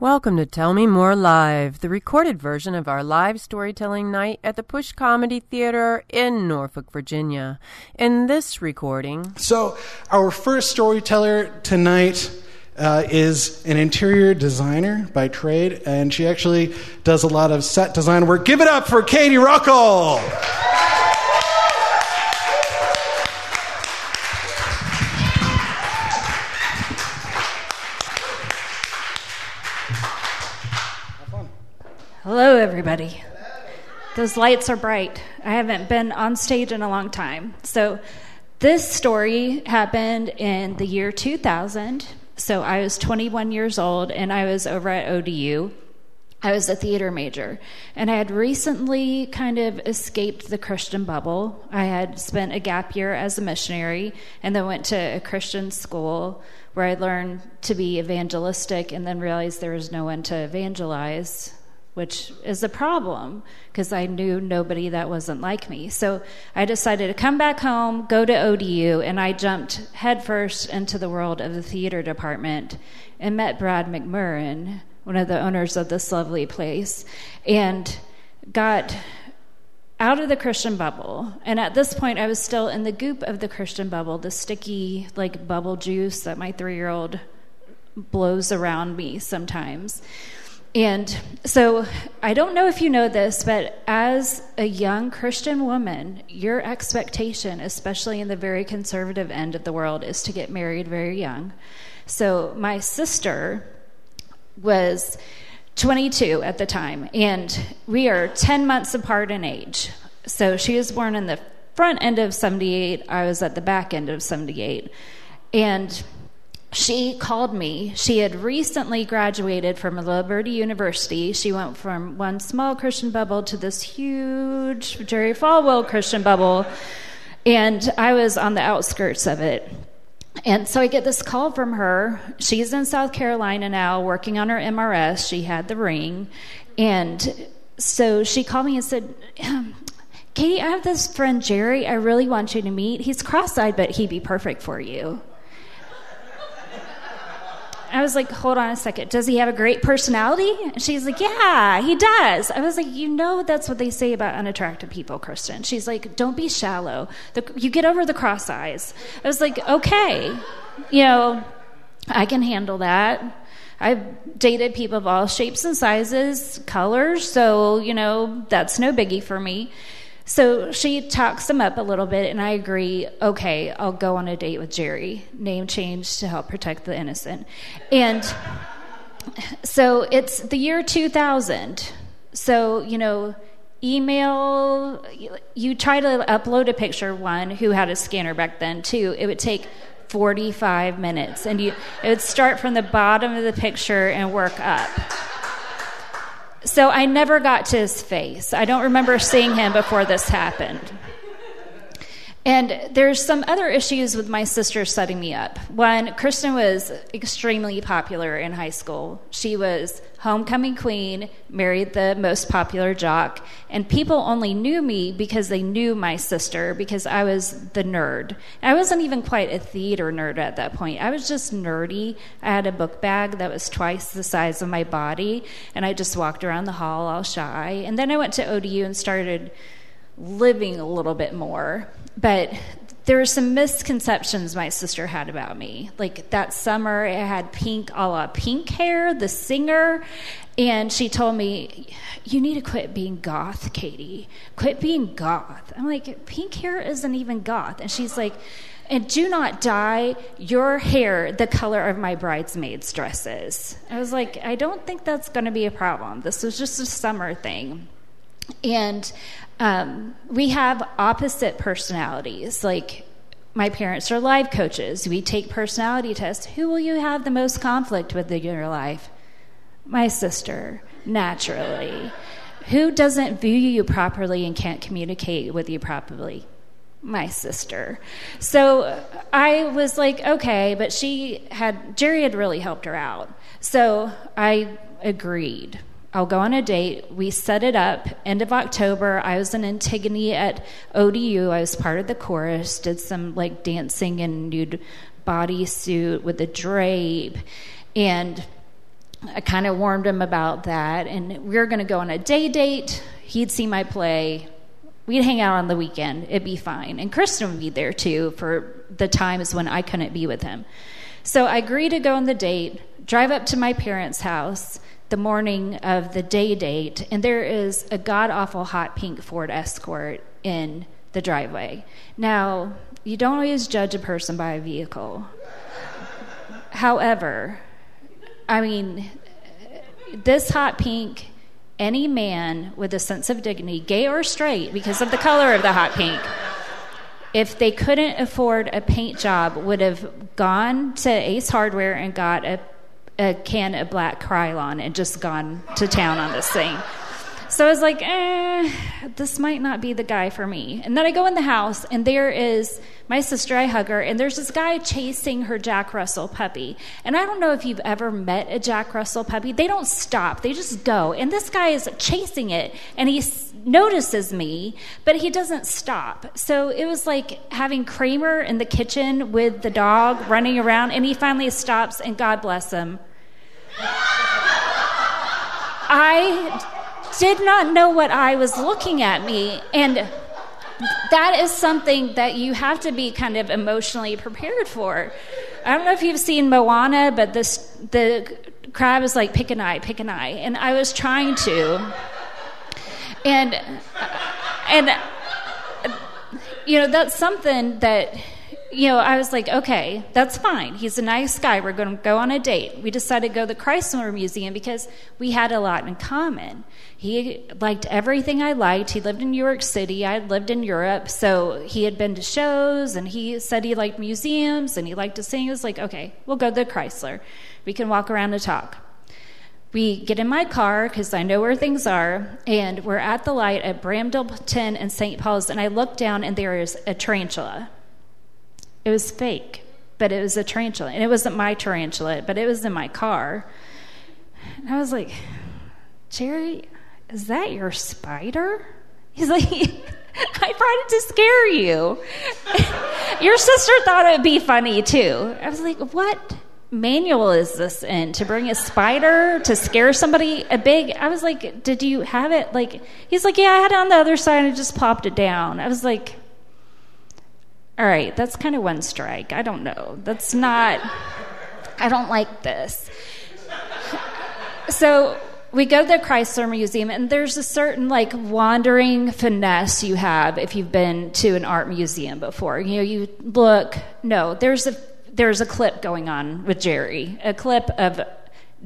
Welcome to Tell Me More Live, the recorded version of our live storytelling night at the Push Comedy Theater in Norfolk, Virginia. In this recording, So, our first storyteller tonight uh, is an interior designer by trade, and she actually does a lot of set design work. Give it up for Katie Ruckel! Hello, everybody. Those lights are bright. I haven't been on stage in a long time. So, this story happened in the year 2000. So, I was 21 years old and I was over at ODU. I was a theater major, and I had recently kind of escaped the Christian bubble. I had spent a gap year as a missionary and then went to a Christian school where I learned to be evangelistic and then realized there was no one to evangelize which is a problem because I knew nobody that wasn't like me. So I decided to come back home, go to ODU, and I jumped headfirst into the world of the theater department and met Brad McMurran, one of the owners of this lovely place, and got out of the Christian bubble. And at this point, I was still in the goop of the Christian bubble, the sticky, like, bubble juice that my three year old blows around me sometimes. And so I don't know if you know this, but as a young Christian woman, your expectation, especially in the very conservative end of the world, is to get married very young. So my sister was 22 at the time, and we are 10 months apart in age. So she was born in the front end of 78, I was at the back end of 78. And she called me. She had recently graduated from Liberty University. She went from one small Christian bubble to this huge Jerry Falwell Christian bubble, and I was on the outskirts of it. And so I get this call from her. She's in South Carolina now, working on her MRS. She had the ring. And so she called me and said, Katie, I have this friend Jerry I really want you to meet. He's cross eyed, but he'd be perfect for you. I was like, hold on a second. Does he have a great personality? And she's like, yeah, he does. I was like, you know, that's what they say about unattractive people, Kristen. She's like, don't be shallow. The, you get over the cross eyes. I was like, okay, you know, I can handle that. I've dated people of all shapes and sizes, colors, so, you know, that's no biggie for me. So she talks him up a little bit, and I agree, okay, I'll go on a date with Jerry. Name change to help protect the innocent. And so it's the year 2000. So, you know, email, you try to upload a picture, one who had a scanner back then, too. It would take 45 minutes, and you, it would start from the bottom of the picture and work up. So I never got to his face. I don't remember seeing him before this happened. And there's some other issues with my sister setting me up. One, Kristen was extremely popular in high school. She was homecoming queen, married the most popular jock, and people only knew me because they knew my sister because I was the nerd. I wasn't even quite a theater nerd at that point. I was just nerdy. I had a book bag that was twice the size of my body, and I just walked around the hall all shy. And then I went to ODU and started living a little bit more. But there were some misconceptions my sister had about me. Like that summer, I had pink, a la pink hair, the singer, and she told me, You need to quit being goth, Katie. Quit being goth. I'm like, Pink hair isn't even goth. And she's like, and do not dye your hair the color of my bridesmaids' dresses. I was like, I don't think that's going to be a problem. This was just a summer thing. And um, we have opposite personalities. Like, my parents are life coaches. We take personality tests. Who will you have the most conflict with in your life? My sister, naturally. Who doesn't view you properly and can't communicate with you properly? My sister. So I was like, okay, but she had, Jerry had really helped her out. So I agreed. I'll go on a date. We set it up. End of October, I was in Antigone at ODU. I was part of the chorus, did some like dancing in nude bodysuit with a drape. And I kind of warned him about that, and we were going to go on a day date. He'd see my play. We'd hang out on the weekend. It'd be fine. And Kristen would be there too for the times when I couldn't be with him. So I agreed to go on the date, drive up to my parents' house the morning of the day date, and there is a god awful hot pink Ford Escort in the driveway. Now, you don't always judge a person by a vehicle. However, I mean, this hot pink, any man with a sense of dignity, gay or straight, because of the color of the hot pink, if they couldn't afford a paint job, would have gone to Ace Hardware and got a, a can of black Krylon and just gone to town on this thing. So I was like, eh, this might not be the guy for me. And then I go in the house, and there is my sister. I hug her, and there's this guy chasing her Jack Russell puppy. And I don't know if you've ever met a Jack Russell puppy. They don't stop, they just go. And this guy is chasing it, and he notices me, but he doesn't stop. So it was like having Kramer in the kitchen with the dog running around, and he finally stops, and God bless him. I did not know what I was looking at me. And that is something that you have to be kind of emotionally prepared for. I don't know if you've seen Moana, but this the crab is like pick an eye, pick an eye, and I was trying to, and and you know that's something that you know, I was like, okay, that's fine. He's a nice guy. We're going to go on a date. We decided to go to the Chrysler Museum because we had a lot in common. He liked everything I liked. He lived in New York City. I lived in Europe. So he had been to shows and he said he liked museums and he liked to sing. It was like, okay, we'll go to the Chrysler. We can walk around and talk. We get in my car because I know where things are, and we're at the light at Brambleton and St. Paul's, and I look down and there is a tarantula it was fake, but it was a tarantula. And it wasn't my tarantula, but it was in my car. And I was like, Jerry, is that your spider? He's like, I brought it to scare you. your sister thought it would be funny too. I was like, what manual is this in to bring a spider to scare somebody a big i was like did you have it like he's like yeah i had it on the other side and just popped it down i was like all right, that's kind of one strike. I don't know. That's not, I don't like this. So we go to the Chrysler Museum, and there's a certain like wandering finesse you have if you've been to an art museum before. You know, you look, no, there's a there's a clip going on with Jerry, a clip of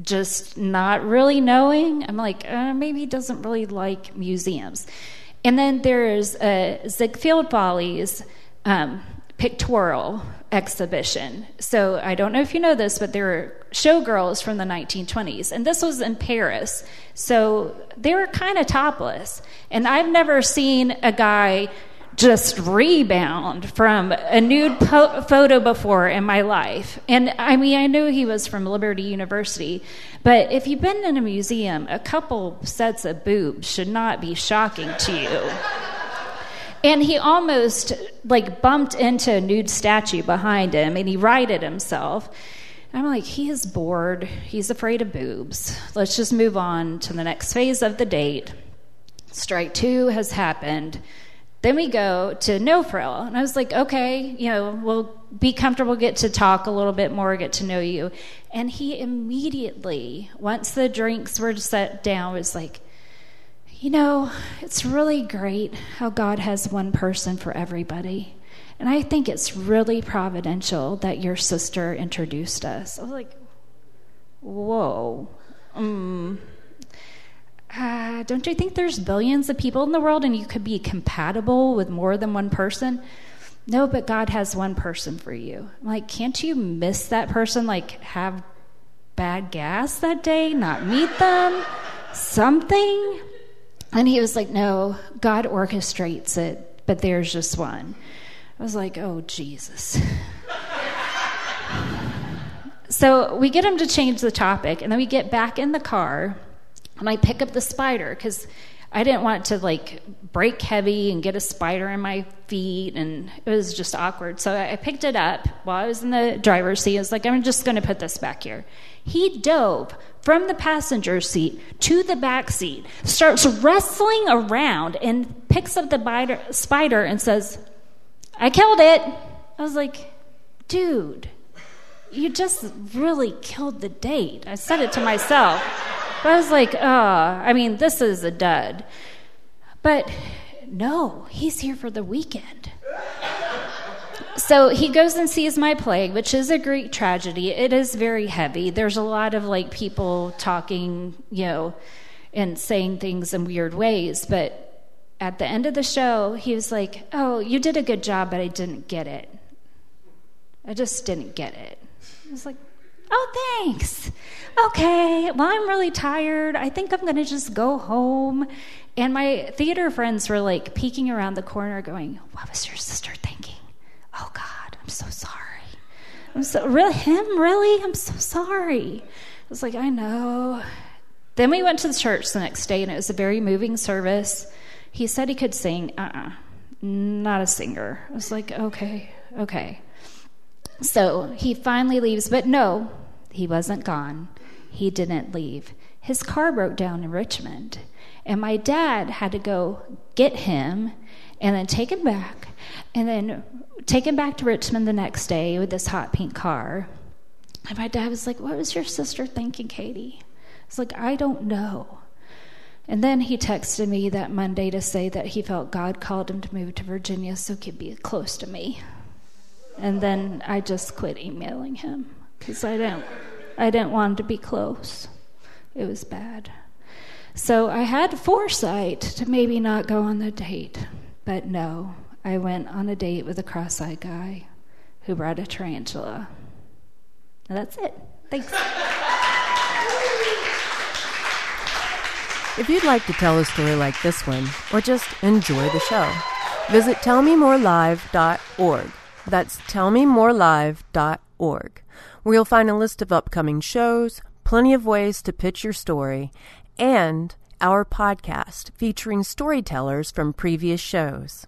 just not really knowing. I'm like, uh, maybe he doesn't really like museums. And then there's uh, Ziegfeld Follies Um, pictorial exhibition. So I don't know if you know this, but there were showgirls from the 1920s, and this was in Paris. So they were kind of topless. And I've never seen a guy just rebound from a nude po- photo before in my life. And I mean, I knew he was from Liberty University, but if you've been in a museum, a couple sets of boobs should not be shocking to you. And he almost like bumped into a nude statue behind him and he righted himself. I'm like, he is bored. He's afraid of boobs. Let's just move on to the next phase of the date. Strike two has happened. Then we go to no frill. And I was like, okay, you know, we'll be comfortable, get to talk a little bit more, get to know you. And he immediately, once the drinks were set down, was like, you know, it's really great how God has one person for everybody. And I think it's really providential that your sister introduced us. I was like, whoa. Um, uh, don't you think there's billions of people in the world and you could be compatible with more than one person? No, but God has one person for you. I'm like, can't you miss that person? Like, have bad gas that day, not meet them? Something? And he was like, No, God orchestrates it, but there's just one. I was like, Oh, Jesus. so we get him to change the topic, and then we get back in the car, and I pick up the spider because I didn't want to like brake heavy and get a spider in my feet, and it was just awkward. So I picked it up while I was in the driver's seat. I was like, I'm just going to put this back here. He dove from the passenger seat to the back seat, starts wrestling around, and picks up the biter, spider and says, I killed it. I was like, dude, you just really killed the date. I said it to myself. But I was like, oh, I mean, this is a dud. But no, he's here for the weekend. So he goes and sees my plague, which is a Greek tragedy. It is very heavy. There's a lot of like people talking, you know, and saying things in weird ways. But at the end of the show, he was like, Oh, you did a good job, but I didn't get it. I just didn't get it. I was like, Oh, thanks. Okay, well, I'm really tired. I think I'm going to just go home. And my theater friends were like peeking around the corner, going, What was your sister thinking? Oh, God, I'm so sorry. I'm so, really, him, really? I'm so sorry. I was like, I know. Then we went to the church the next day, and it was a very moving service. He said he could sing. Uh uh-uh, uh not a singer. I was like, okay, okay. So he finally leaves, but no, he wasn't gone. He didn't leave. His car broke down in Richmond, and my dad had to go get him and then take him back, and then take him back to Richmond the next day with this hot pink car. And my dad was like, What was your sister thinking, Katie? I was like, I don't know. And then he texted me that Monday to say that he felt God called him to move to Virginia so he could be close to me. And then I just quit emailing him because I didn't, I didn't want to be close. It was bad. So I had foresight to maybe not go on the date, but no, I went on a date with a cross eyed guy who brought a tarantula. That's it. Thanks. If you'd like to tell a story like this one, or just enjoy the show, visit tellmemorelive.org. That's tellmemorelive.org, where you'll find a list of upcoming shows, plenty of ways to pitch your story, and our podcast featuring storytellers from previous shows.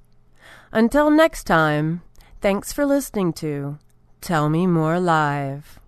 Until next time, thanks for listening to Tell Me More Live.